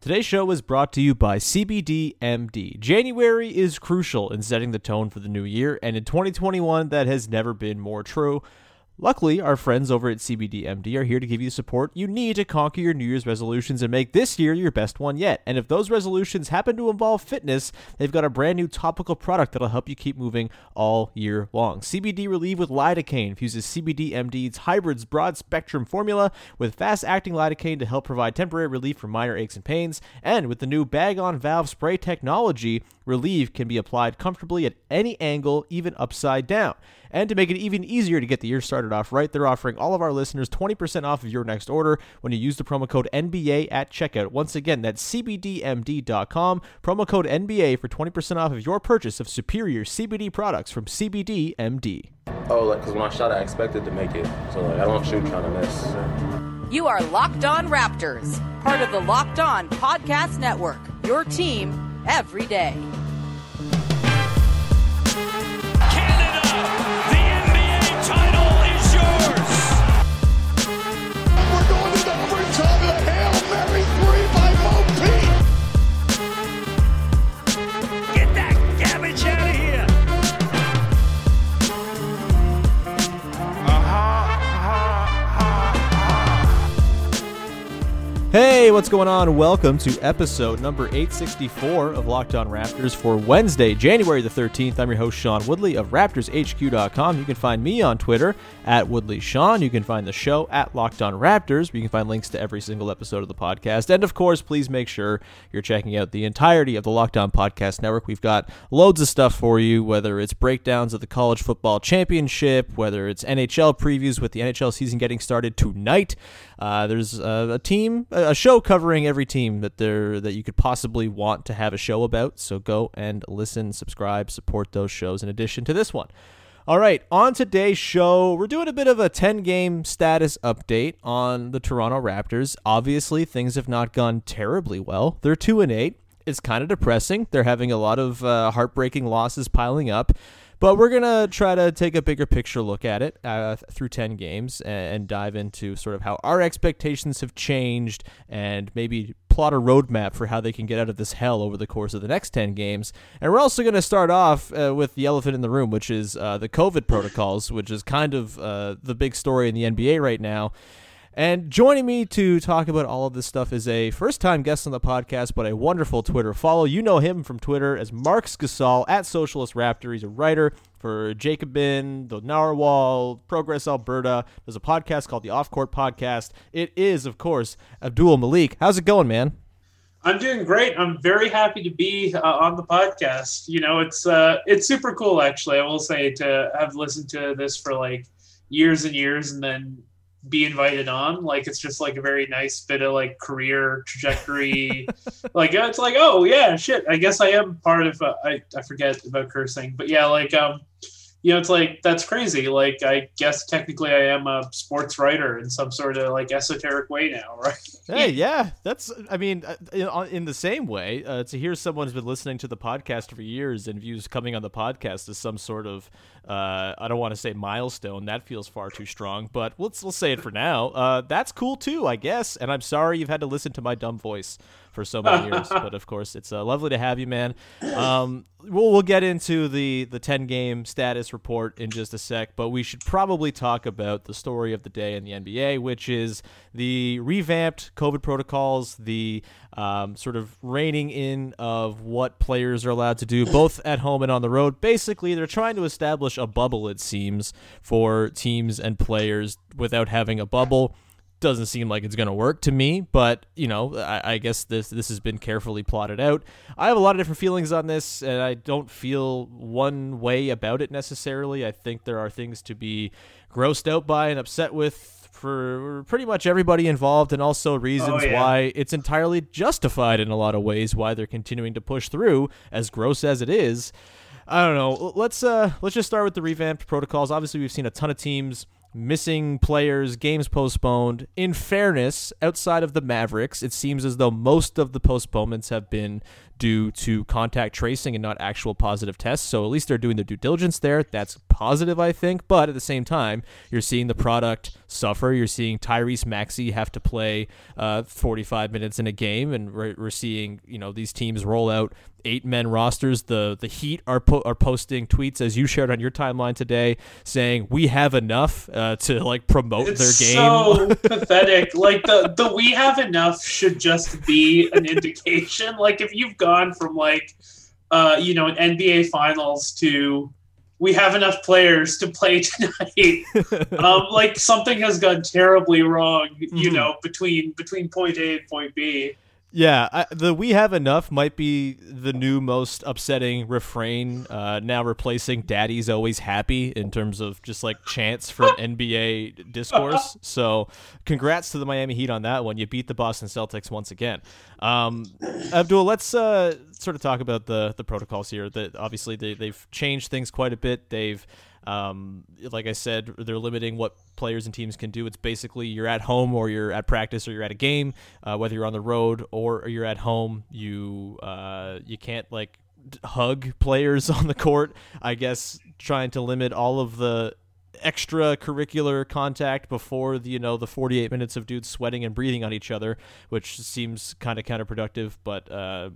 Today's show is brought to you by CBDMD. January is crucial in setting the tone for the new year, and in 2021, that has never been more true. Luckily, our friends over at CBDMD are here to give you the support you need to conquer your New Year's resolutions and make this year your best one yet. And if those resolutions happen to involve fitness, they've got a brand new topical product that'll help you keep moving all year long. CBD Relieve with Lidocaine fuses CBDMD's hybrid's broad spectrum formula with fast acting lidocaine to help provide temporary relief from minor aches and pains. And with the new bag on valve spray technology, Relieve can be applied comfortably at any angle, even upside down. And to make it even easier to get the year started off right, they're offering all of our listeners 20% off of your next order when you use the promo code NBA at checkout. Once again, that's CBDMD.com, promo code NBA for 20% off of your purchase of superior CBD products from CBDMD. Oh, like, because when I shot, I expected to make it. So, like, I don't shoot trying to miss. You are Locked On Raptors, part of the Locked On Podcast Network, your team every day. What's going on? Welcome to episode number 864 of Locked On Raptors for Wednesday, January the 13th. I'm your host, Sean Woodley of RaptorsHQ.com. You can find me on Twitter at WoodleySean. You can find the show at Locked On Raptors, you can find links to every single episode of the podcast. And of course, please make sure you're checking out the entirety of the Locked On Podcast Network. We've got loads of stuff for you, whether it's breakdowns of the college football championship, whether it's NHL previews with the NHL season getting started tonight. Uh, there's uh, a team, a show covering every team that there that you could possibly want to have a show about. So go and listen, subscribe, support those shows in addition to this one. All right, on today's show, we're doing a bit of a 10 game status update on the Toronto Raptors. Obviously, things have not gone terribly well. They're 2 and 8. It's kind of depressing. They're having a lot of uh, heartbreaking losses piling up. But we're to try to take a bigger picture look at it uh, through 10 games and, and dive into sort of how our expectations have changed and maybe plot a roadmap for how they can get out of this hell over the course of the next 10 games. And we're also going to start off uh, with the elephant in the room, which is uh, the COVID protocols, which is kind of uh, the big story in the NBA right now. And joining me to talk about all of this stuff is a first time guest on the podcast, but a wonderful Twitter follow. You know him from Twitter as Marx Gasol at Socialist Raptor. He's a writer for Jacobin, The Narwhal, Progress Alberta. There's a podcast called the Off Court Podcast. It is, of course, Abdul Malik. How's it going, man? I'm doing great. I'm very happy to be uh, on the podcast. You know, it's uh, it's super cool actually. I will say to have listened to this for like years and years, and then be invited on. Like it's just like a very nice bit of like career trajectory. like it's like oh yeah, shit. I guess I am part of. Uh, I I forget about cursing, but yeah, like um, you know, it's like that's crazy. Like I guess technically I am a sports writer in some sort of like esoteric way now, right? Hey, yeah, that's. I mean, uh, in, the same way, uh, to hear someone who's been listening to the podcast for years and views coming on the podcast as some sort of, uh, I don't want to say milestone. That feels far too strong, but let's let's say it for now. Uh, that's cool too, I guess. And I'm sorry you've had to listen to my dumb voice for so many years, but of course, it's uh, lovely to have you, man. Um, we'll we'll get into the the 10 game status report in just a sec, but we should probably talk about the story of the day in the NBA, which is the revamped COVID protocols, the um, sort of reining in of what players are allowed to do, both at home and on the road. Basically, they're trying to establish a bubble, it seems, for teams and players without having a bubble doesn't seem like it's going to work to me, but you know, I, I, guess this this has been carefully plotted out. I have a lot of different feelings on this, and I don't feel one way about it necessarily. I think there are things to be grossed out by and upset with for pretty much everybody involved, and also reasons Oh, yeah. why it's entirely justified in a lot of ways why they're continuing to push through, as gross as it is. I don't know. Let's uh let's just start with the revamped protocols. Obviously, we've seen a ton of teams missing players, games postponed. In fairness, outside of the Mavericks, it seems as though most of the postponements have been due to contact tracing and not actual positive tests. So at least they're doing their due diligence there. That's positive, I think. But at the same time, you're seeing the product suffer. You're seeing Tyrese Maxey have to play uh, 45 minutes in a game, and we're, we're seeing you know these teams roll out eight men rosters. The the Heat are po- are posting tweets as you shared on your timeline today, saying we have enough uh, to like promote It's their game. so pathetic. Like the the we have enough should just be an indication. Like if you've gone from like uh you know an NBA finals to we have enough players to play tonight. um, like something has gone terribly wrong, you Mhm. know, between between point A and point B. Yeah, I, the "we have enough" might be the new most upsetting refrain. Uh, now replacing "Daddy's always happy" in terms of just like chants from NBA discourse. So, congrats to the Miami Heat on that one. You beat the Boston Celtics once again. Um, Abdul, let's uh, sort of talk about the the protocols here. That obviously they, they've changed things quite a bit. They've um, like I said, they're limiting what players and teams can do. It's basically you're at home or you're at practice or you're at a game, uh, whether you're on the road or you're at home. You uh, you can't like hug players on the court. I guess trying to limit all of the extracurricular contact before the you know the 48 minutes of dudes sweating and breathing on each other, which seems kind of counterproductive. But uh,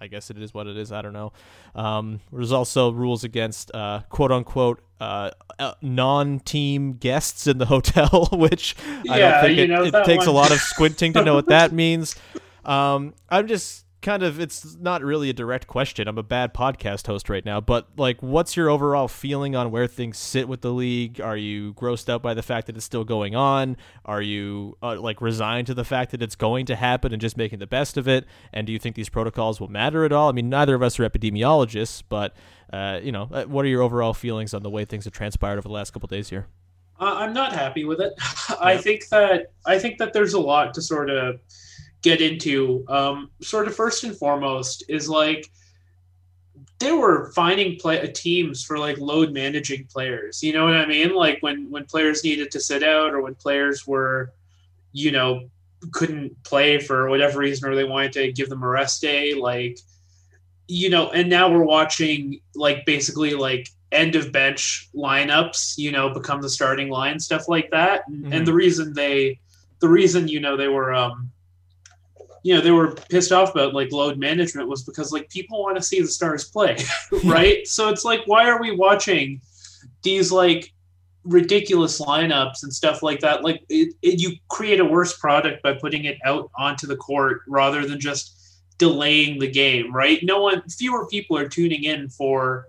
I guess it is what it is. I don't know. Um, there's also rules against uh, quote unquote uh, uh, non-team guests in the hotel, which I don't think you it, know, it takes a lot of squinting to know what that means. Um, I'm just kind of it's not really a direct question. I'm a bad podcast host right now, but like what's your overall feeling on where things sit with the league? Are you grossed out by the fact that it's still going on? Are you uh, like resigned to the fact that it's going to happen and just making the best of it? And do you think these protocols will matter at all? I mean, neither of us are epidemiologists, but uh, you know, uh, what are your overall feelings on the way things have transpired over the last couple days here? Uh, I'm not happy with it. I think that I think that there's a lot to sort of get into. Um, sort of first and foremost is like they were finding play teams for like load managing players. You know what I mean? Like when when players needed to sit out or when players were, you know, couldn't play for whatever reason or they wanted to give them a rest day. Like, you know, and now we're watching like basically like end of bench lineups, you know, become the starting line, stuff like that. And, Mhm. and the reason they, the reason you know they were, um, you know, they were pissed off about like load management was because like people want to see the stars play, right? So it's like, why are we watching these like ridiculous lineups and stuff like that? Like, it, it, you create a worse product by putting it out onto the court rather than just delaying the game, right? No one, fewer people are tuning in for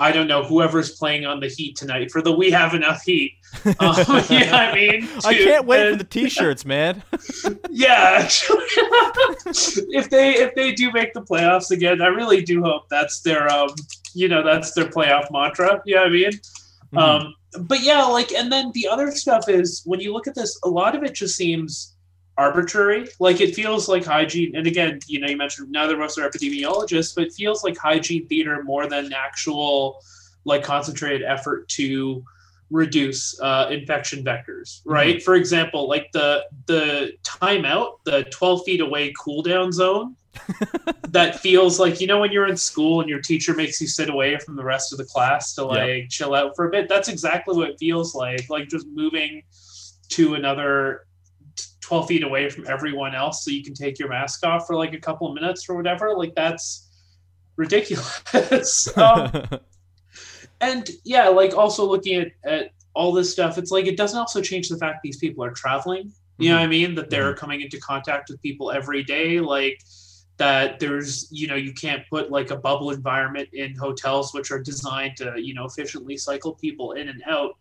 I don't know whoever's playing on the Heat tonight for the We Have Enough Heat. Um, yeah, I mean, I can't wait for the t-shirts, man. yeah, if they if they do make the playoffs again, I really do hope that's their um you know that's their playoff mantra. You know what I mean? Mhm. Um, but yeah, like, and then the other stuff is when you look at this, a lot of it just seems arbitrary. Like it feels like hygiene. And again, you know, you mentioned neither of us are epidemiologists, but it feels like hygiene theater more than actual like concentrated effort to reduce uh, infection vectors. Right. For example, like the the timeout, the 12 feet away cool down zone. that feels like you know when you're in school and your teacher makes you sit away from the rest of the class to like chill out for a bit that's exactly what it feels like like just moving to another 12 feet away from everyone else so you can take your mask off for like a couple of minutes or whatever like that's ridiculous. Um, and yeah like also looking at, at all this stuff it's like it doesn't also change the fact these people are traveling. You know what i mean? That they're coming into contact with people every day like that there's you know you can't put like a bubble environment in hotels which are designed to you know efficiently cycle people in and out.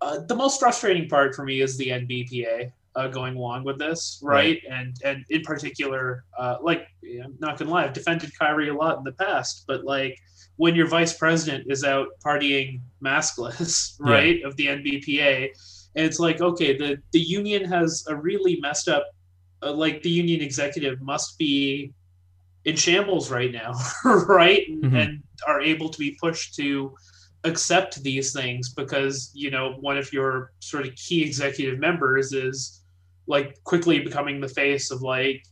Uh, the most frustrating part for me is the nbpa uh, going along with this right, and and in particular uh, like i'm not gonna lie i've defended kyrie a lot in the past but like when your vice president is out partying maskless Yeah. right of the nbpa and it's like okay the the union has a really messed up uh, like the union executive must be in shambles right now right and, Mhm. and are able to be pushed to accept these things because you know one of your sort of key executive members is like quickly becoming the face of like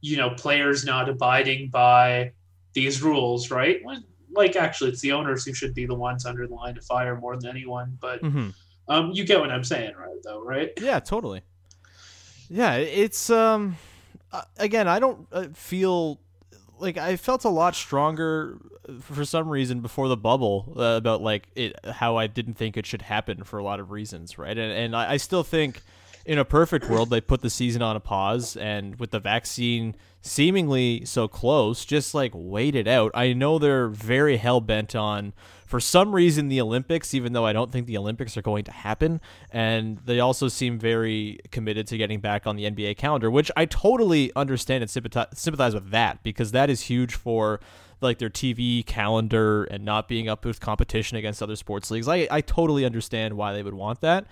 you know players not abiding by these rules right when, like actually it's the owners who should be the ones under the line of fire more than anyone but Mhm. um you get what i'm saying right though right Yeah, totally. Yeah, it's um uh, again, I don't uh, feel like I felt a lot stronger for some reason before the bubble uh, about like it how I didn't think it should happen for a lot of reasons, right? And and I, I still think in a perfect world they put the season on a pause and with the vaccine seemingly so close, just like wait it out. I know they're very hell bent on for some reason the Olympics, even though I don't think the Olympics are going to happen, and they also seem very committed to getting back on the NBA calendar, which I totally understand and sympathize, sympathize with that because that is huge for like their TV calendar and not being up with competition against other sports leagues. I I totally understand why they would want that,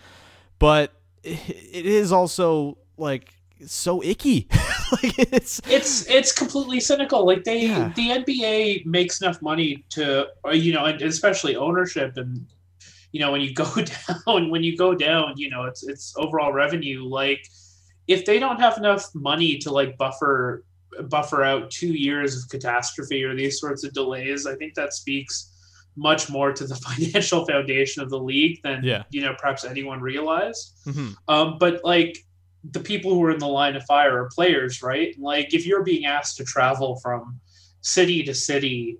but it, is also like so icky. like it's it's it's completely cynical like they Yeah. the nba makes enough money to uh, you know and especially ownership and you know when you go down when you go down you know it's it's overall revenue like if they don't have enough money to like buffer buffer out two years of catastrophe or these sorts of delays i think that speaks much more to the financial foundation of the league than Yeah. you know perhaps anyone realized Mhm. um, but like the people who are in the line of fire are players, right? Like if you're being asked to travel from city to city,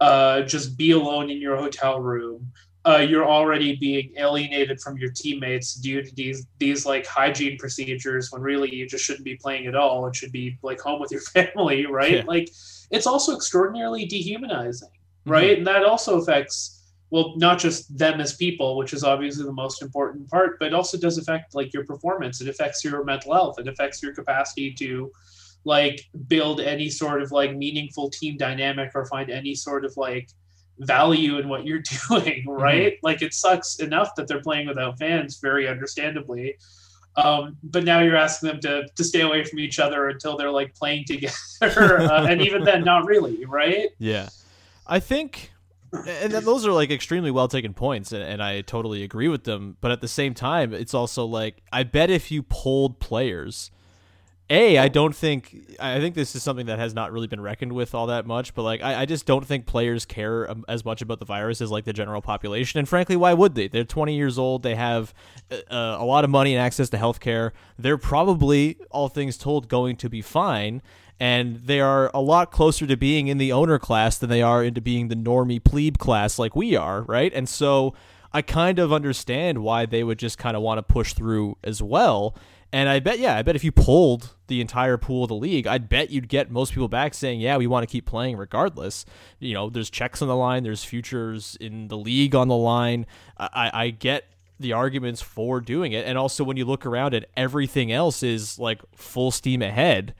uh, just be alone in your hotel room, uh, you're already being alienated from your teammates due to these these like hygiene procedures when really you just shouldn't be playing at all It should be like home with your family, right? Yeah. Like it's also extraordinarily dehumanizing, right? And that also affects well not just them as people which is obviously the most important part but it also does affect like your performance. It affects your mental health. It affects your capacity to like build any sort of like meaningful team dynamic or find any sort of like value in what you're doing right? Like it sucks enough that they're playing without fans very understandably. Um, but now you're asking them to, to stay away from each other until they're like playing together uh, and even then not really right? Yeah. I think, and those are like extremely well taken points, and, and I totally agree with them. But at the same time, it's also like, I bet if you polled players, A, I don't think, I think this is something that has not really been reckoned with all that much, but like, I, I just don't think players care um, as much about the virus as like the general population. And frankly, why would they? They're 20 years old, they have uh, a lot of money and access to healthcare. They're probably, all things told, going to be fine and they are a lot closer to being in the owner class than they are into being the normie plebe class like we are, right? And so I kind of understand why they would just kind of want to push through as well. And I bet, yeah, I bet if you pulled the entire pool of the league, I'd bet you'd get most people back saying, yeah, we want to keep playing regardless. You know, there's checks on the line, there's futures in the league on the line. I, I get the arguments for doing it. And also, when you look around at everything else is like full steam ahead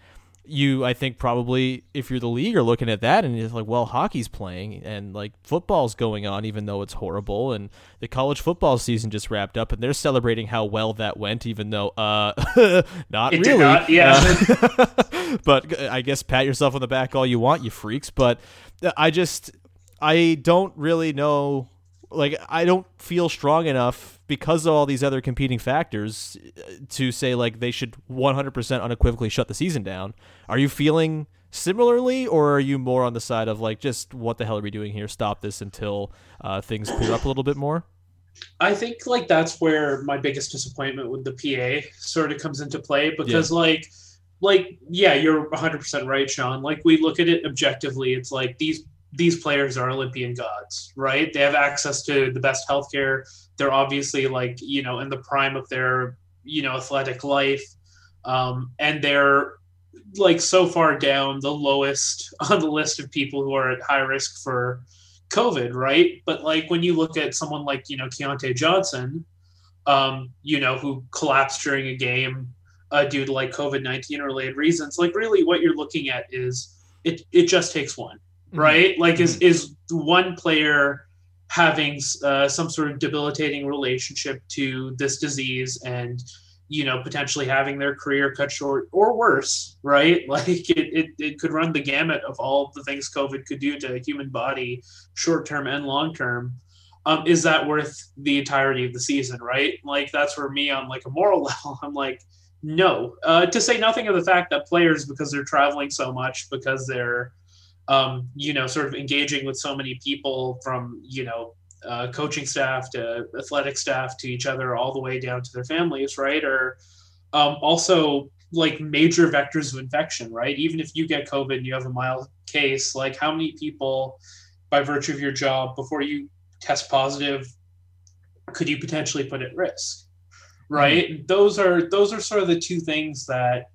you I think probably if you're the league are looking at that and it's like well hockey's playing and like football's going on even though it's horrible and the college football season just wrapped up and they're celebrating how well that went even though uh not It did really not, yeah. Uh, but I guess pat yourself on the back all you want you freaks but I just I don't really know like I don't feel strong enough because of all these other competing factors uh, to say like they should 100% unequivocally shut the season down. Are you feeling similarly or are you more on the side of like just what the hell are we doing here? Stop this until uh, things clear up a little bit more? I think like that's where my biggest disappointment with the PA sort of comes into play because like like yeah, you're 100% right, Sean. Like we look at it objectively, it's like these these players are Olympian gods, right? They have access to the best healthcare. They're obviously like, you know, in the prime of their, you know, athletic life. Um, and they're like so far down the lowest on the list of people who are at high risk for COVID, right? But like when you look at someone like, you know, Keyontae Johnson, um, you know, who collapsed during a game uh, due to like COVID 19 related reasons, like really what you're looking at is it, it just takes one, right? Like is, is one player having uh, some sort of debilitating relationship to this disease and, you know, potentially having their career cut short or worse, right? Like it, it, it could run the gamut of all the things COVID could do to a human body, short term and long term. um, is that worth the entirety of the season? Right? Like that's for me on like a moral level. I'm like, no. Uh, to say nothing of the fact that players, because they're traveling so much, because they're um, you know, sort of engaging with so many people from, you know, uh, coaching staff to athletic staff to each other, all the way down to their families, right? Or um, also like major vectors of infection, right? Even if you get COVID and you have a mild case, like how many people, by virtue of your job, before you test positive, could you potentially put at risk, right? Mm-hmm. Those are those are sort of the two things that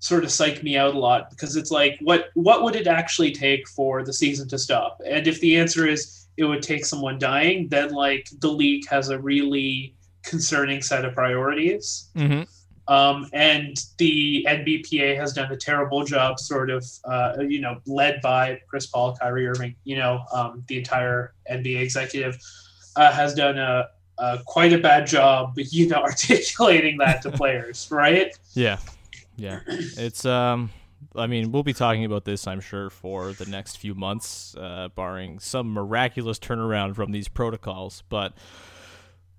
sort of psych me out a lot because it's like what what would it actually take for the season to stop? And if the answer is it would take someone dying then like the league has a really concerning set of priorities. Mm-hmm. um, and the nbpa has done a terrible job sort of uh, you know led by chris paul kyrie irving you know um, the entire nba executive uh, has done a, a quite a bad job you know articulating that to players right? Yeah yeah, it's um. I mean, we'll be talking about this, I'm sure, for the next few months, uh, barring some miraculous turnaround from these protocols. But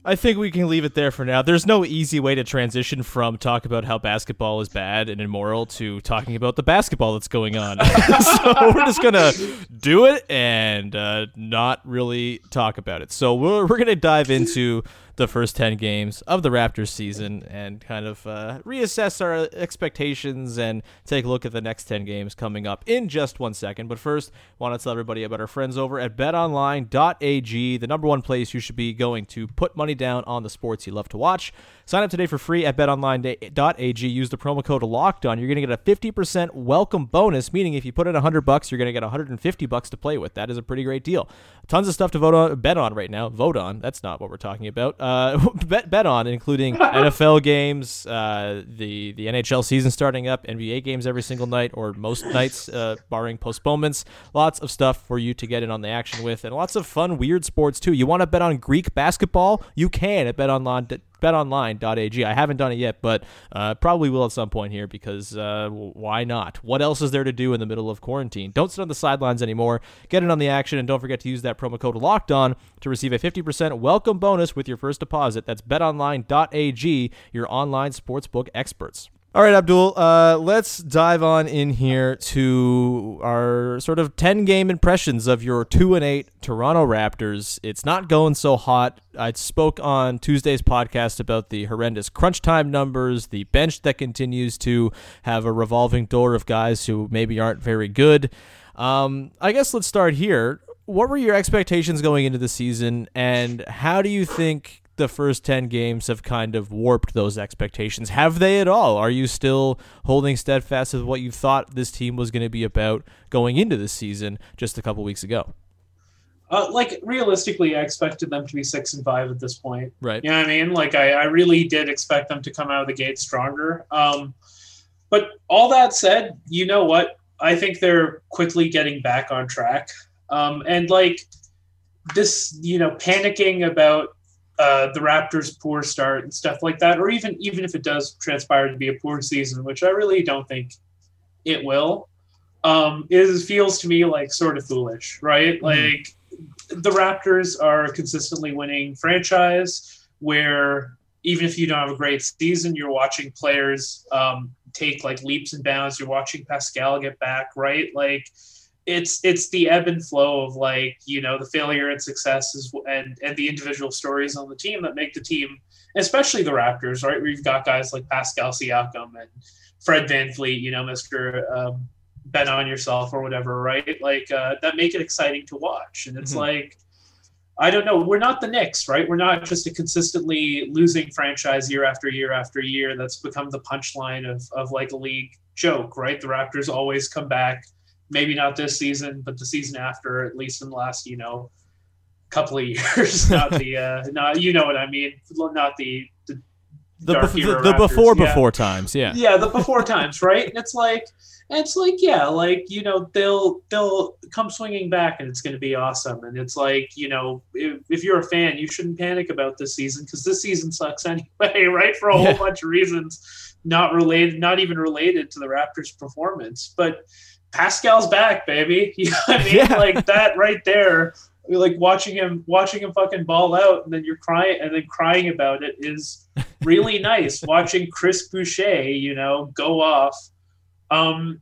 I think we can leave it there for now. There's no easy way to transition from talk about how basketball is bad and immoral to talking about the basketball that's going on. so we're just gonna do it and uh, not really talk about it. So we're we're gonna dive into the first 10 games of the Raptors season and kind of uh, reassess our expectations and take a look at the next 10 games coming up in just one second. But first, want to tell everybody about our friends over at betonline.ag, the number one place you should be going to put money down on the sports you love to watch. Sign up today for free at betonline.ag. Use the promo code locked on. You're going to get a 50% welcome bonus, meaning if you put in 100 bucks, you're going to get 150 bucks to play with. That is a pretty great deal. Tons of stuff to vote on, bet on right now. Vote on. That's not what we're talking about. Uh, bet bet on, including NFL games, uh, the the NHL season starting up, NBA games every single night or most nights, uh, barring postponements. Lots of stuff for you to get in on the action with, and lots of fun, weird sports too. You want to bet on Greek basketball? You can at BetOnline betonline.ag. I haven't done it yet, but uh, probably will at some point here because uh, why not? What else is there to do in the middle of quarantine? Don't sit on the sidelines anymore. Get in on the action, and don't forget to use that promo code Locked On to receive a 50% welcome bonus with your first deposit. That's betonline.ag, your online sportsbook experts. All right, Abdul, uh, let's dive on in here to our sort of 10 game impressions of your 2 and 8 Toronto Raptors. It's not going so hot. I spoke on Tuesday's podcast about the horrendous crunch time numbers, the bench that continues to have a revolving door of guys who maybe aren't very good. Um, I guess let's start here. What were your expectations going into the season, and how do you think the first 10 games have kind of warped those expectations. Have they at all? Are you still holding steadfast with what you thought this team was going to be about going into this season just a couple weeks ago? Uh, like realistically, I expected them to be six and five at this point. Right. You know what I mean? Like I, I really did expect them to come out of the gate stronger. Um, but all that said, you know what? I think they're quickly getting back on track. Um, and like this, you know, panicking about uh, the Raptors' poor start and stuff like that, or even even if it does transpire to be a poor season, which I really don't think it will, um, it feels to me like sort of foolish, right? Mm-hmm. Like the Raptors are a consistently winning franchise where even if you don't have a great season, you're watching players um, take like leaps and bounds. You're watching Pascal get back, right? Like it's it's the ebb and flow of like you know the failure and successes and and the individual stories on the team that make the team especially the raptors right where you've got guys like pascal siakam and fred vanvleet you know mr um, bet on yourself or whatever right like uh, that make it exciting to watch and it's mm-hmm. like I don't know. We're not the Knicks, right? We're not just a consistently losing franchise year after year after year. That's become the punchline of, of like a league joke, right? The Raptors always come back maybe not this season, but the season after, at least in the last, you know, couple of years. not the, uh, not you know what I mean. Not the the the, the, the before yeah. before times, yeah, yeah, the before times, right? And it's like, it's like, yeah, like you know, they'll they'll come swinging back, and it's going to be awesome. And it's like, you know, if, if you're a fan, you shouldn't panic about this season because this season sucks anyway, right? For a whole bunch of reasons, not related, not even related to the Raptors' performance, but Pascal's back, baby. You know I mean? Yeah. Like that right there like watching him watching him fucking ball out and then you're crying and then crying about it is really nice watching chris boucher you know go off um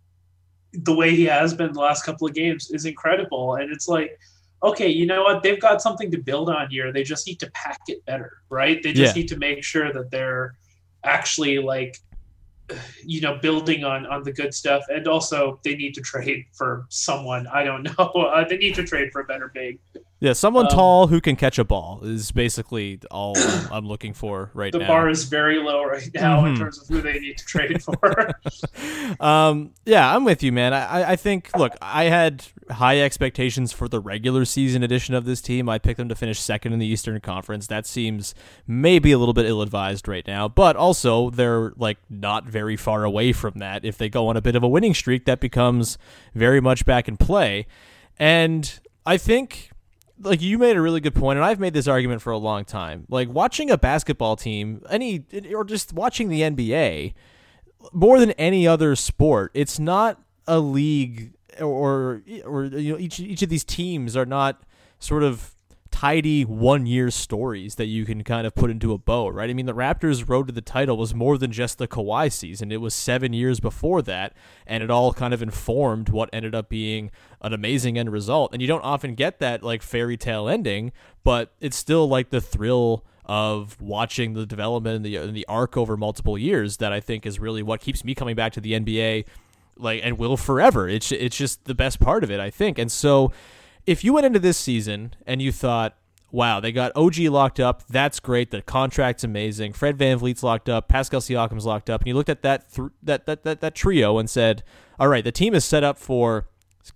the way he has been the last couple of games is incredible and it's like okay you know what they've got something to build on here they just need to pack it better right they just Yeah. need to make sure that they're actually like you know building on on the good stuff. And also they need to trade for someone. I don't know. Uh, they need to trade for a better big Yeah, someone Um, tall who can catch a ball is basically all I'm, looking for right the now. The bar is very low right now in Mhm. terms of who they need to trade for um, yeah, I'm with you, man. I, I- I think, look, I had high expectations for the regular season edition of this team. I picked them to finish second in the Eastern Conference. That seems maybe a little bit ill advised right now, but also they're like not very far away from that. If they go on a bit of a winning streak, that becomes very much back in play. And I think like you made a really good point and I've made this argument for a long time. Like watching a basketball team, any or just watching the NBA, more than any other sport, it's not a league or or you know each each of these teams are not sort of tidy one year stories that you can kind of put into a bow, right? I mean, the Raptors' road to the title was more than just the Kawhi season. It was seven years before that, and it all kind of informed what ended up being an amazing end result. And you don't often get that like fairy tale ending, but it's still like the thrill of watching the development and the and the arc over multiple years that I think is really what keeps me coming back to the NBA like and will forever. It's it's just the best part of it, I think. And so if you went into this season and you thought, wow, they got OG locked up, that's great, the contract's amazing, Fred VanVleet's locked up, Pascal Siakam's locked up, and you looked at that th- that, that that that trio and said, all right, the team is set up for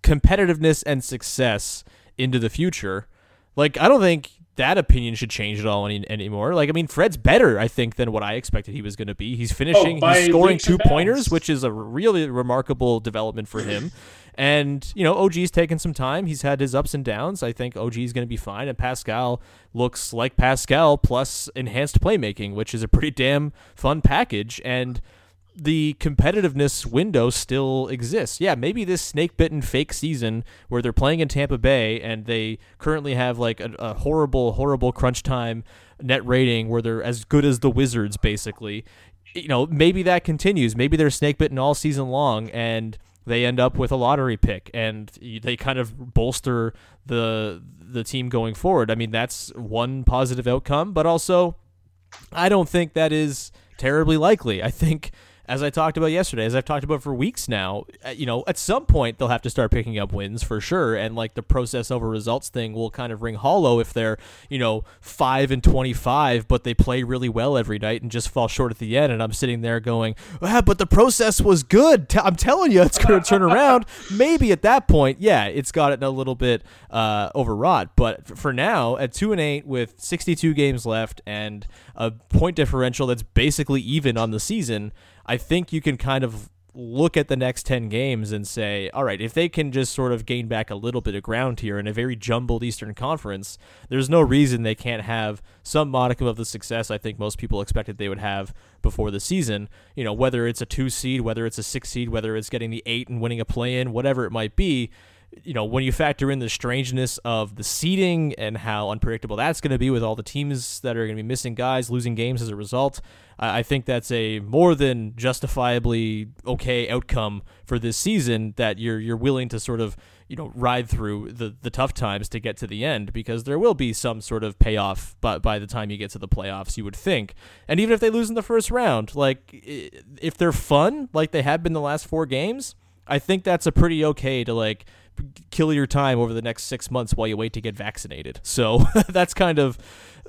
competitiveness and success into the future. Like I don't think that opinion should change at all any, anymore. Like I mean, Fred's better, I think, than what I expected he was going to be. He's finishing, by he's scoring two pointers, which is a really remarkable development for him. And you know, OG's taken some time. He's had his ups and downs. I think OG's going to be fine, and Pascal looks like Pascal plus enhanced playmaking, which is a pretty damn fun package. And the competitiveness window still exists. Yeah, maybe this snake bitten fake season where they're playing in Tampa Bay and they currently have like a, a horrible, horrible crunch time net rating where they're as good as the Wizards, basically. You know, maybe that continues. Maybe they're snake bitten all season long and they end up with a lottery pick and they kind of bolster the the team going forward. I mean, that's one positive outcome, but also I don't think that is terribly likely. I think, as I talked about yesterday, as I've talked about for weeks now, uh, you know, at some point they'll have to start picking up wins for sure, and like the process over results thing will kind of ring hollow if they're, you know, five and twenty-five, but they play really well every night and just fall short at the end. And I'm sitting there going, ah, but the process was good. I'm telling you, it's going to turn around. Maybe at that point, yeah, it's got it a little bit uh, overwrought. But for now, at two and eight with 62 games left and a point differential that's basically even on the season, I think you can kind of look at the next 10 games and say, all right, if they can just sort of gain back a little bit of ground here in a very jumbled Eastern Conference, there's no reason they can't have some modicum of the success I think most people expected they would have before the season. You know, whether it's a two seed, whether it's a six seed, whether it's getting the eight and winning a play in, whatever it might be you know, when you factor in the strangeness of the seeding and how unpredictable that's going to be with all the teams that are going to be missing guys, losing games as a result, I think that's a more than justifiably okay outcome for this season that you're you're willing to sort of you know ride through the the tough times to get to the end because there will be some sort of payoff by by the time you get to the playoffs you would think. And even if they lose in the first round like if they're fun like they have been the last four games I think that's a pretty okay to like kill your time over the next six months while you wait to get vaccinated. So that's kind of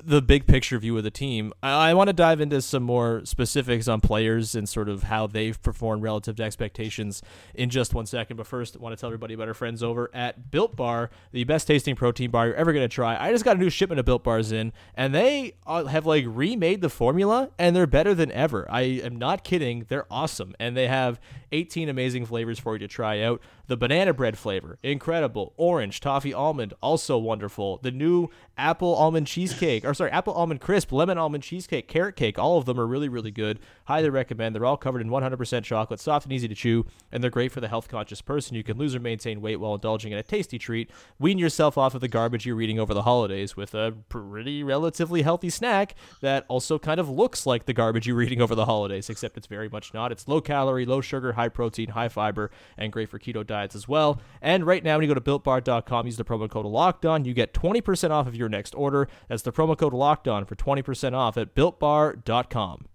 the big picture view of the team. I, I want to dive into some more specifics on players and sort of how they've performed relative to expectations in just one second. But first, I want to tell everybody about our friends over at Built Bar, the best tasting protein bar you're ever going to try. I just got a new shipment of Built Bars in, and they uh, have like remade the formula, and they're better than ever. I am not kidding. They're awesome, and they have 18 amazing flavors for you to try out. The banana bread flavor, incredible. Orange, toffee, almond, also wonderful. The new apple almond cheesecake, or sorry, apple almond crisp, lemon almond cheesecake, carrot cake, all of them are really, really good. Highly recommend. They're all covered in 100% chocolate, soft and easy to chew, and they're great for the health conscious person. You can lose or maintain weight while indulging in a tasty treat. Wean yourself off of the garbage you're eating over the holidays with a pretty relatively healthy snack that also kind of looks like the garbage you're eating over the holidays, except it's very much not. It's low calorie, low sugar, high protein, high fiber, and great for keto as well. And right now, when you go to builtbar.com, use the promo code LOCKEDON, you get 20% off of your next order. That's the promo code LOCKEDON for 20% off at builtbar.com.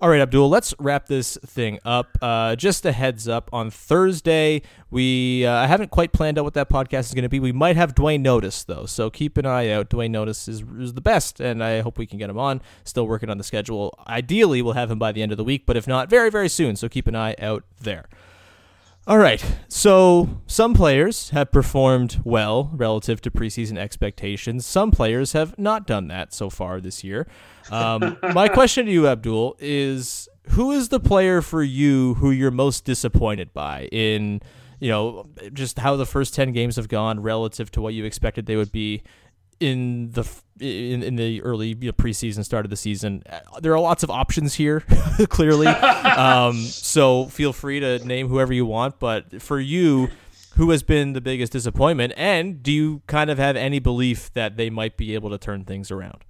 All right, Abdul, let's wrap this thing up. Uh, just a heads up on Thursday, we uh, I haven't quite planned out what that podcast is going to be. We might have Dwayne Notice though, so keep an eye out. Dwayne Notice is, is the best, and I hope we can get him on. Still working on the schedule. Ideally, we'll have him by the end of the week, but if not, very very soon. So keep an eye out there. All right. So some players have performed well relative to preseason expectations. Some players have not done that so far this year. Um, my question to you, Abdul, is who is the player for you who you're most disappointed by in, you know, just how the first 10 games have gone relative to what you expected they would be in the in, in the early you know, preseason start of the season. Uh, there are lots of options here, clearly. um, so feel free to name whoever you want. But for you, who has been the biggest disappointment, and do you kind of have any belief that they might be able to turn things around?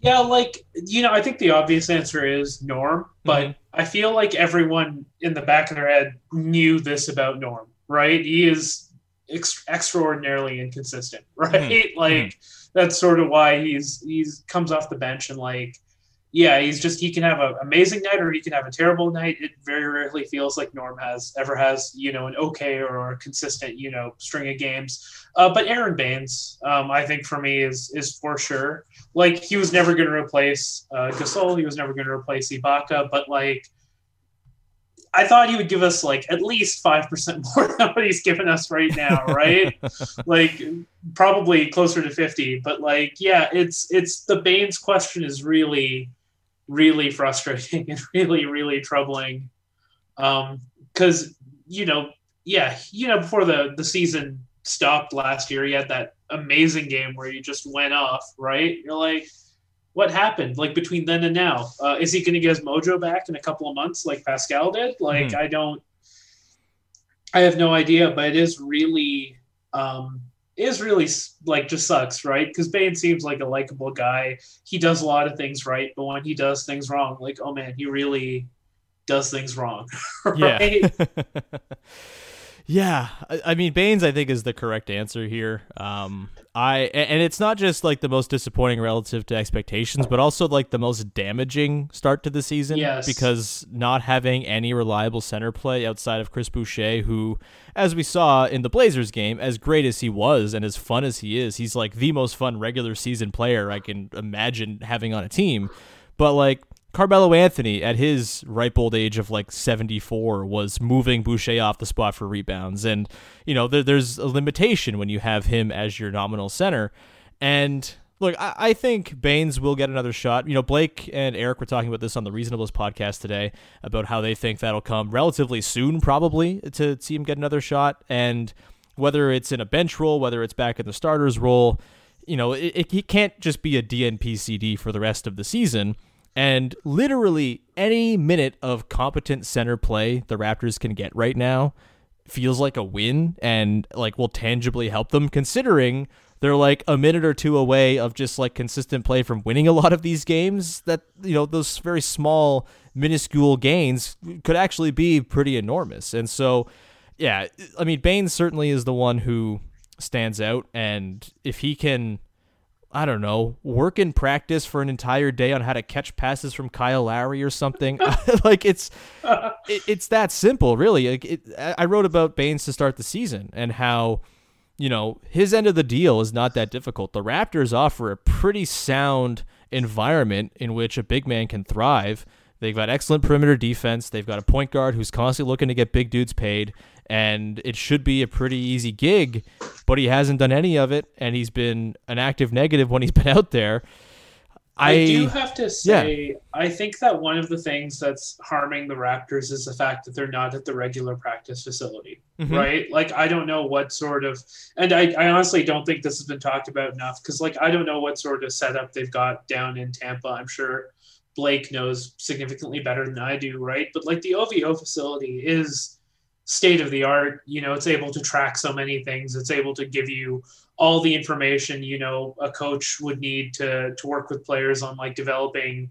Yeah, like you know, I think the obvious answer is Norm, but Mhm. I feel like everyone in the back of their head knew this about Norm, right? He is ex- extraordinarily inconsistent, right? Like that's sort of why he's he's comes off the bench and like yeah, he's just he can have an amazing night or he can have a terrible night. It very rarely feels like Norm has ever has you know an okay or a consistent you know string of games. Uh, but Aron Baynes, um, I think for me is is for sure like he was never going to replace uh, Gasol. He was never going to replace Ibaka, but like I thought he would give us like at least five percent more than what he's giving us right now, right? like probably closer to fifty. But like, yeah, it's it's the Baynes question is really, really frustrating and really, really troubling. Um, because you know, yeah, you know, before the the season stopped last year, he had that amazing game where he just went off, right? You're like, what happened? Like between then and now, uh, is he going to get his mojo back in a couple of months, like Pascal did? Like, Mhm. I don't, I have no idea, but it is really, um, is really like just sucks, right? Because Bane seems like a likable guy. He does a lot of things right, but when he does things wrong, like, oh man, he really does things wrong. right? Yeah. yeah. I, I mean, Baynes, I think, is the correct answer here. Um, I and it's not just like the most disappointing relative to expectations, but also like the most damaging start to the season. Yes. Because not having any reliable center play outside of Chris Boucher, who, as we saw in the Blazers game, as great as he was and as fun as he is, he's like the most fun regular season player I can imagine having on a team. But like Carmelo Anthony at his ripe old age of like 74 was moving Boucher off the spot for rebounds. And, you know, there, there's a limitation when you have him as your nominal center. And look, I, I think Baynes will get another shot. You know, Blake and Eric were talking about this on the Reasonables podcast today about how they think that'll come relatively soon, probably, to see him get another shot. And whether it's in a bench role, whether it's back in the starters role, you know, it, it, he can't just be a DNP CD for the rest of the season. And literally any minute of competent center play the Raptors can get right now feels like a win and like will tangibly help them considering they're like a minute or two away of just like consistent play from winning a lot of these games that you know those very small minuscule gains could actually be pretty enormous. And so yeah, I mean Baynes certainly is the one who stands out and if he can I don't know, work in practice for an entire day on how to catch passes from Kyle Lowry or something. like it's it, it's that simple, really. Like it, I wrote about Baynes to start the season and how you know his end of the deal is not that difficult. The Raptors offer a pretty sound environment in which a big man can thrive. They've got excellent perimeter defense. They've got a point guard who's constantly looking to get big dudes paid, and it should be a pretty easy gig. But he hasn't done any of it, and he's been an active negative when he's been out there. I, do have to say, I think that one of the things that's harming the Raptors is the fact that they're not at the regular practice facility, Mhm. right? Like, I don't know what sort of, and I, I honestly don't think this has been talked about enough because, like, I don't know what sort of setup they've got down in Tampa. I'm sure Blake knows significantly better than I do, right? But, like, the OVO facility is state of the art. You know, it's able to track so many things, it's able to give you all the information you know a coach would need to to work with players on like developing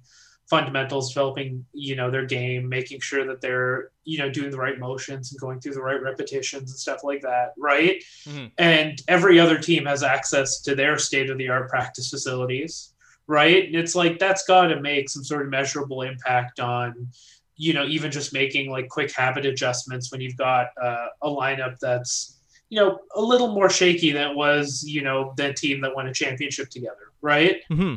fundamentals developing you know their game making sure that they're you know doing the right motions and going through the right repetitions and stuff like that right Mhm. and every other team has access to their state of the art practice facilities right and it's like that's got to make some sort of measurable impact on you know even just making like quick habit adjustments when you've got uh, a lineup that's you know, a little more shaky than it was, you know, the team that won a championship together, right? hmm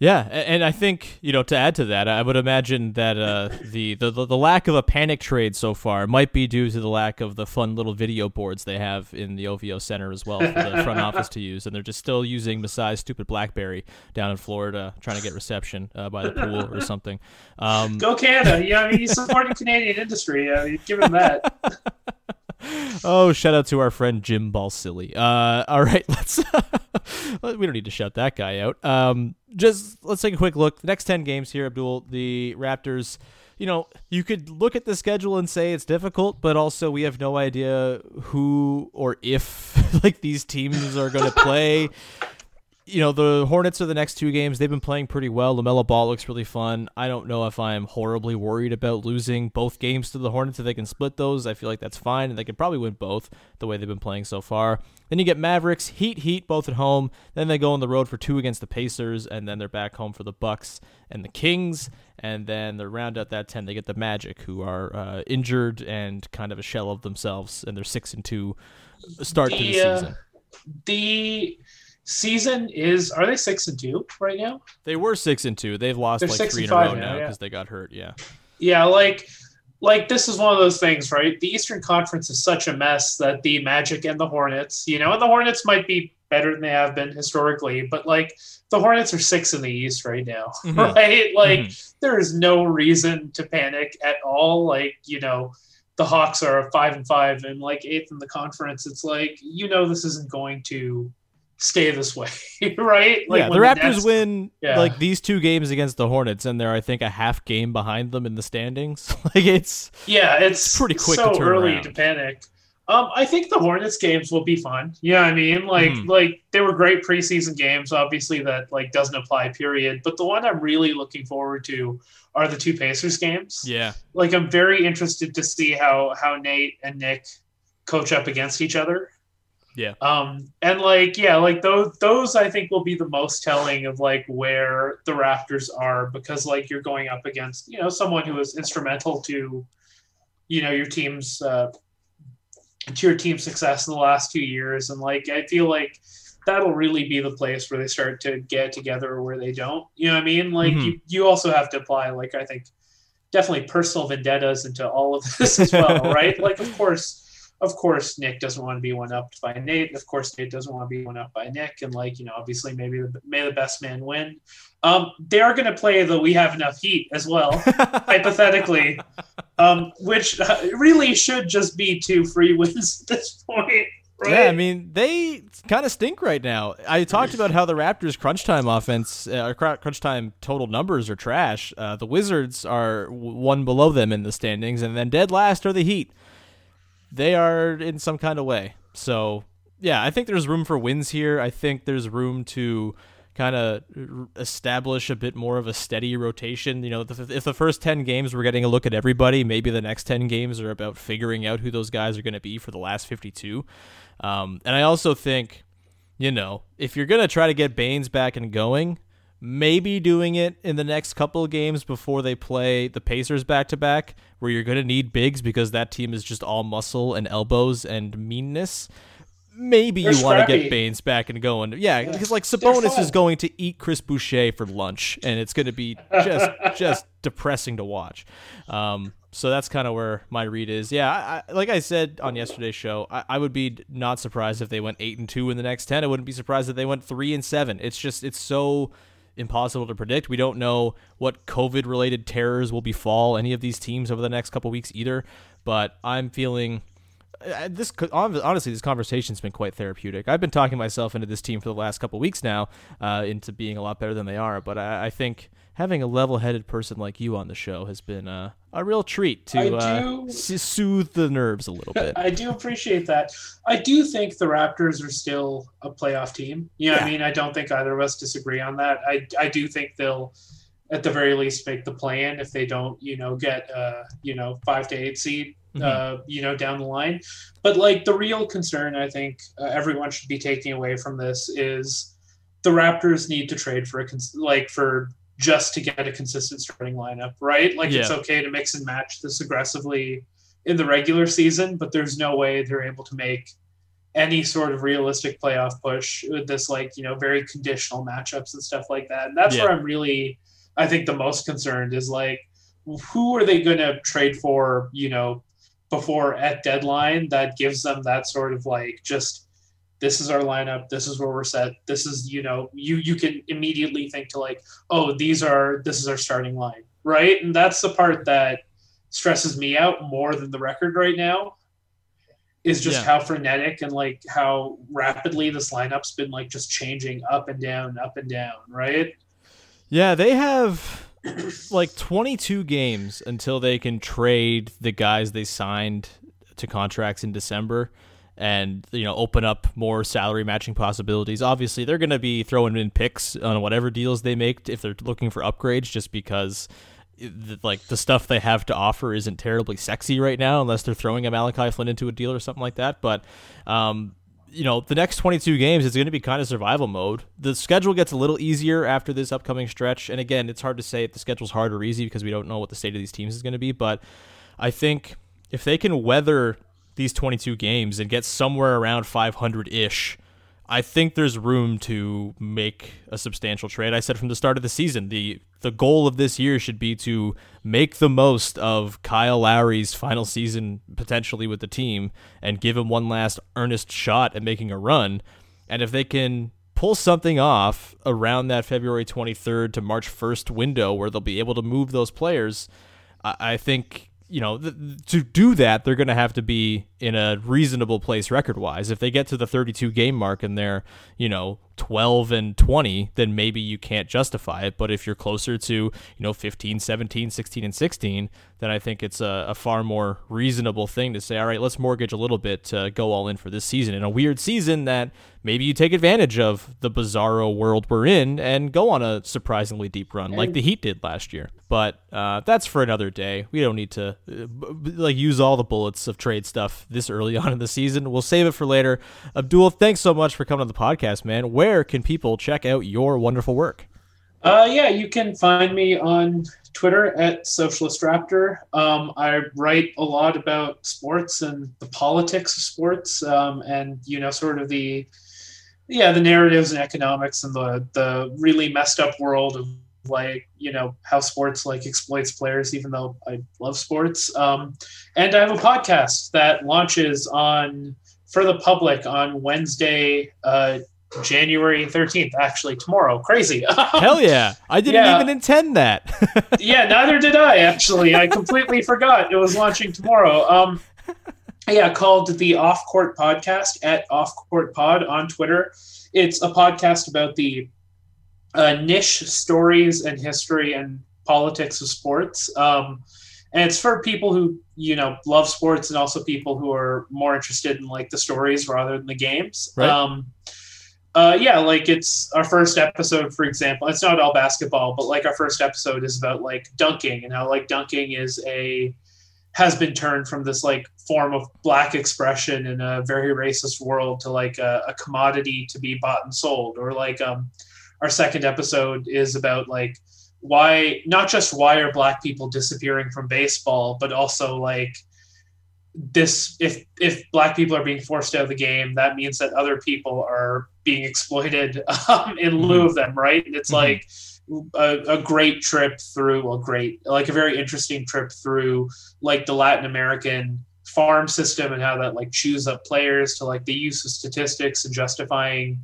Yeah, and I think you know to add to that, I would imagine that uh, the, the the lack of a panic trade so far might be due to the lack of the fun little video boards they have in the OVO Center as well for the front office to use, and they're just still using Masai's stupid BlackBerry down in Florida, trying to get reception uh, by the pool or something. Um, Go Canada! Yeah, I mean, he's supporting Canadian industry. I mean, give him that. oh, shout out to our friend Jim Balsillie. Uh, all right, let's. we don't need to shout that guy out. Um, just let's take a quick look. The next ten games here, Abdul. The Raptors. You know, you could look at the schedule and say it's difficult, but also we have no idea who or if like these teams are going to play. you know, the Hornets are the next two games. They've been playing pretty well. LaMelo Ball looks really fun. I don't know if I'm horribly worried about losing both games to the Hornets. If they can split those, I feel like that's fine. And they could probably win both the way they've been playing so far. Then you get Mavericks, Heat, Heat, both at home. Then they go on the road for two against the Pacers. And then they're back home for the Bucks and the Kings. And then they round out that 10. They get the Magic, who are uh, injured and kind of a shell of themselves. And they're 6 and 2 start to the The, uh, season. The season is are they six and two right now? They were six and two. They've lost They're like three in a row now now, yeah. because they got hurt. Yeah. Yeah, like like this is one of those things, right? The Eastern Conference is such a mess that the Magic and the Hornets, you know, and the Hornets might be better than they have been historically, but like the Hornets are six in the East right now, Mhm. right? Like Mhm. there is no reason to panic at all. Like you know, the Hawks are five and five and like eighth in the conference. It's like you know this isn't going to stay this way, right? Like yeah, the Raptors Nets- win Yeah. like these two games against the Hornets, and they're I think a half game behind them in the standings. like it's Yeah, it's pretty quick to So turn early around. to panic. Um, I think the Hornets games will be fun. Yeah, I mean, like, Mhm. like they were great preseason games. Obviously, that like doesn't apply. Period. But the one I'm really looking forward to are the two Pacers games. yeah, Like, I'm very interested to see how how Nate and Nick coach up against each other. Yeah. Um, and like, yeah, like those those I think will be the most telling of like where the Raptors are because like you're going up against you know someone who was instrumental to, you know, your team's uh, to your team's success in the last two years, and like I feel like that'll really be the place where they start to get together or where they don't. You know what I mean? Like Mhm. you, you also have to apply like I think definitely personal vendettas into all of this as well, right? Like of course of course Nick doesn't want to be one upped by Nate. Of course Nate doesn't want to be one up by Nick. And like, you know, obviously maybe the may the best man win. Um, they are gonna play the we have enough heat as well, hypothetically. Um, which uh, really should just be two free wins at this point. Right? yeah. I mean, they kind of stink right now. I talked about how the Raptors' crunch time offense, uh, or crunch time total numbers are trash. Uh, the Wizards are one below them in the standings, and then dead last are the Heat. They are in some kind of way. So yeah, I think there's room for wins here. I think there's room to kind of establish a bit more of a steady rotation. You know, if the first 10 games we're getting a look at everybody, maybe the next 10 games are about figuring out who those guys are going to be for the last 52. Um, and I also think, you know, if you're going to try to get Baynes back and going, maybe doing it in the next couple of games before they play the Pacers back to back, where you're going to need bigs because that team is just all muscle and elbows and meanness. Maybe They're you want to get Baynes back and going. Yeah, because like Sabonis is going to eat Chris Boucher for lunch, and it's going to be just just depressing to watch. Um, so that's kind of where my read is. Yeah, I, I, like I said on yesterday's show, I, I would be not surprised if they went eight and two in the next ten. I wouldn't be surprised if they went three and seven. It's just it's so impossible to predict. We don't know what COVID related terrors will befall any of these teams over the next couple weeks either. But I'm feeling uh, this honestly this conversation's been quite therapeutic i've been talking myself into this team for the last couple weeks now uh, into being a lot better than they are but I, I, think having a level-headed person like you on the show has been uh, a real treat to uh, soothe the nerves a little bit. I do appreciate that. I do think the raptors are still a playoff team. You know yeah. i mean? I don't think either of us disagree on that. I, I do think they'll at the very least make the plan if they don't you know get uh you know five to eight seed mm-hmm. uh you know down the line. But like the real concern i think uh, everyone should be taking away from this is the raptors need to trade for a cons- like for just to get a consistent starting lineup right like yeah. it's okay to mix and match this aggressively in the regular season but there's no way they're able to make any sort of realistic playoff push with this like you know very conditional matchups and stuff like that and that's yeah. where i'm really I think the most concerned is like who are they going to trade for, you know, before at deadline that gives them that sort of like just this is our lineup, this is where we're set, this is, you know, you you can immediately think to like, oh, these are this is our starting line, right? And that's the part that stresses me out more than the record right now is just yeah. how frenetic and like how rapidly this lineup's been like just changing up and down, up and down, right? Yeah, they have like 22 games until they can trade the guys they signed to contracts in December and you know open up more salary matching possibilities. Obviously, they're going to be throwing in picks on whatever deals they make if they're looking for upgrades just because like the stuff they have to offer isn't terribly sexy right now unless they're throwing a Malachi Flynn into a deal or something like that, but um, you know, the next 22 games is going to be kind of survival mode. The schedule gets a little easier after this upcoming stretch. And again, it's hard to say if the schedule's hard or easy because we don't know what the state of these teams is going to be. But I think if they can weather these 22 games and get somewhere around 500 ish, I think there's room to make a substantial trade. I said from the start of the season, the the goal of this year should be to make the most of Kyle Lowry's final season potentially with the team and give him one last earnest shot at making a run. And if they can pull something off around that February 23rd to March 1st window where they'll be able to move those players, I think you know, th- to do that, they're going to have to be in a reasonable place record wise. If they get to the 32 game mark and they're, you know, 12 and 20, then maybe you can't justify it. But if you're closer to, you know, 15, 17, 16, and 16, then I think it's a, a far more reasonable thing to say, all right, let's mortgage a little bit to go all in for this season. In a weird season that maybe you take advantage of the bizarro world we're in and go on a surprisingly deep run like the Heat did last year. But uh, that's for another day. We don't need to uh, like use all the bullets of trade stuff this early on in the season. We'll save it for later. Abdul, thanks so much for coming on the podcast, man. Where can people check out your wonderful work? Uh, yeah, you can find me on Twitter at Socialist Raptor. Um, I write a lot about sports and the politics of sports, um, and you know, sort of the yeah, the narratives and economics and the the really messed up world of like you know how sports like exploits players even though i love sports um, and i have a podcast that launches on for the public on wednesday uh, january 13th actually tomorrow crazy hell yeah i didn't yeah. even intend that yeah neither did i actually i completely forgot it was launching tomorrow um, yeah called the off court podcast at off court pod on twitter it's a podcast about the uh, niche stories and history and politics of sports. Um, and it's for people who you know love sports and also people who are more interested in like the stories rather than the games. Right. Um, uh, yeah, like it's our first episode, for example. It's not all basketball, but like our first episode is about like dunking and how like dunking is a has been turned from this like form of black expression in a very racist world to like a, a commodity to be bought and sold, or like um, our second episode is about like why not just why are black people disappearing from baseball but also like this if if black people are being forced out of the game that means that other people are being exploited um, in lieu of them right and it's mm-hmm. like a, a, great trip through a great like a very interesting trip through like the latin american farm system and how that like chews up players to like the use of statistics and justifying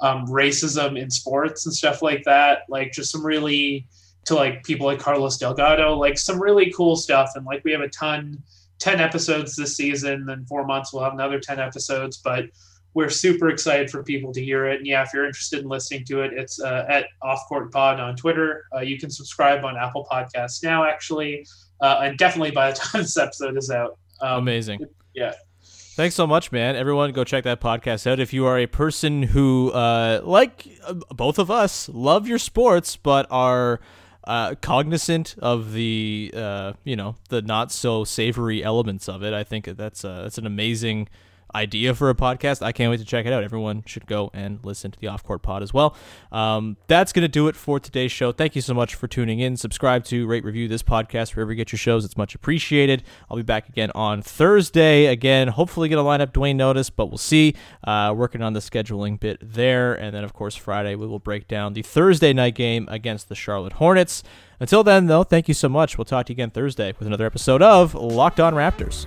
um, racism in sports and stuff like that. Like just some really to like people like Carlos Delgado, like some really cool stuff. And like we have a ton, ten episodes this season. Then four months we'll have another ten episodes, but we're super excited for people to hear it. And yeah, if you're interested in listening to it, it's uh, at Off Court Pod on Twitter. Uh, you can subscribe on Apple Podcasts now, actually, uh, and definitely by the time this episode is out. Um, Amazing. Yeah. Thanks so much, man. Everyone, go check that podcast out. If you are a person who, uh, like uh, both of us, love your sports but are uh, cognizant of the, uh, you know, the not so savory elements of it, I think that's uh, that's an amazing idea for a podcast. I can't wait to check it out. Everyone should go and listen to the Off Court Pod as well. Um, that's going to do it for today's show. Thank you so much for tuning in. Subscribe to, rate, review this podcast wherever you get your shows. It's much appreciated. I'll be back again on Thursday. Again, hopefully going to line up Duane Notice, but we'll see. Uh, working on the scheduling bit there. And then, of course, Friday, we will break down the Thursday night game against the Charlotte Hornets. Until then, though, thank you so much. We'll talk to you again Thursday with another episode of Locked On Raptors.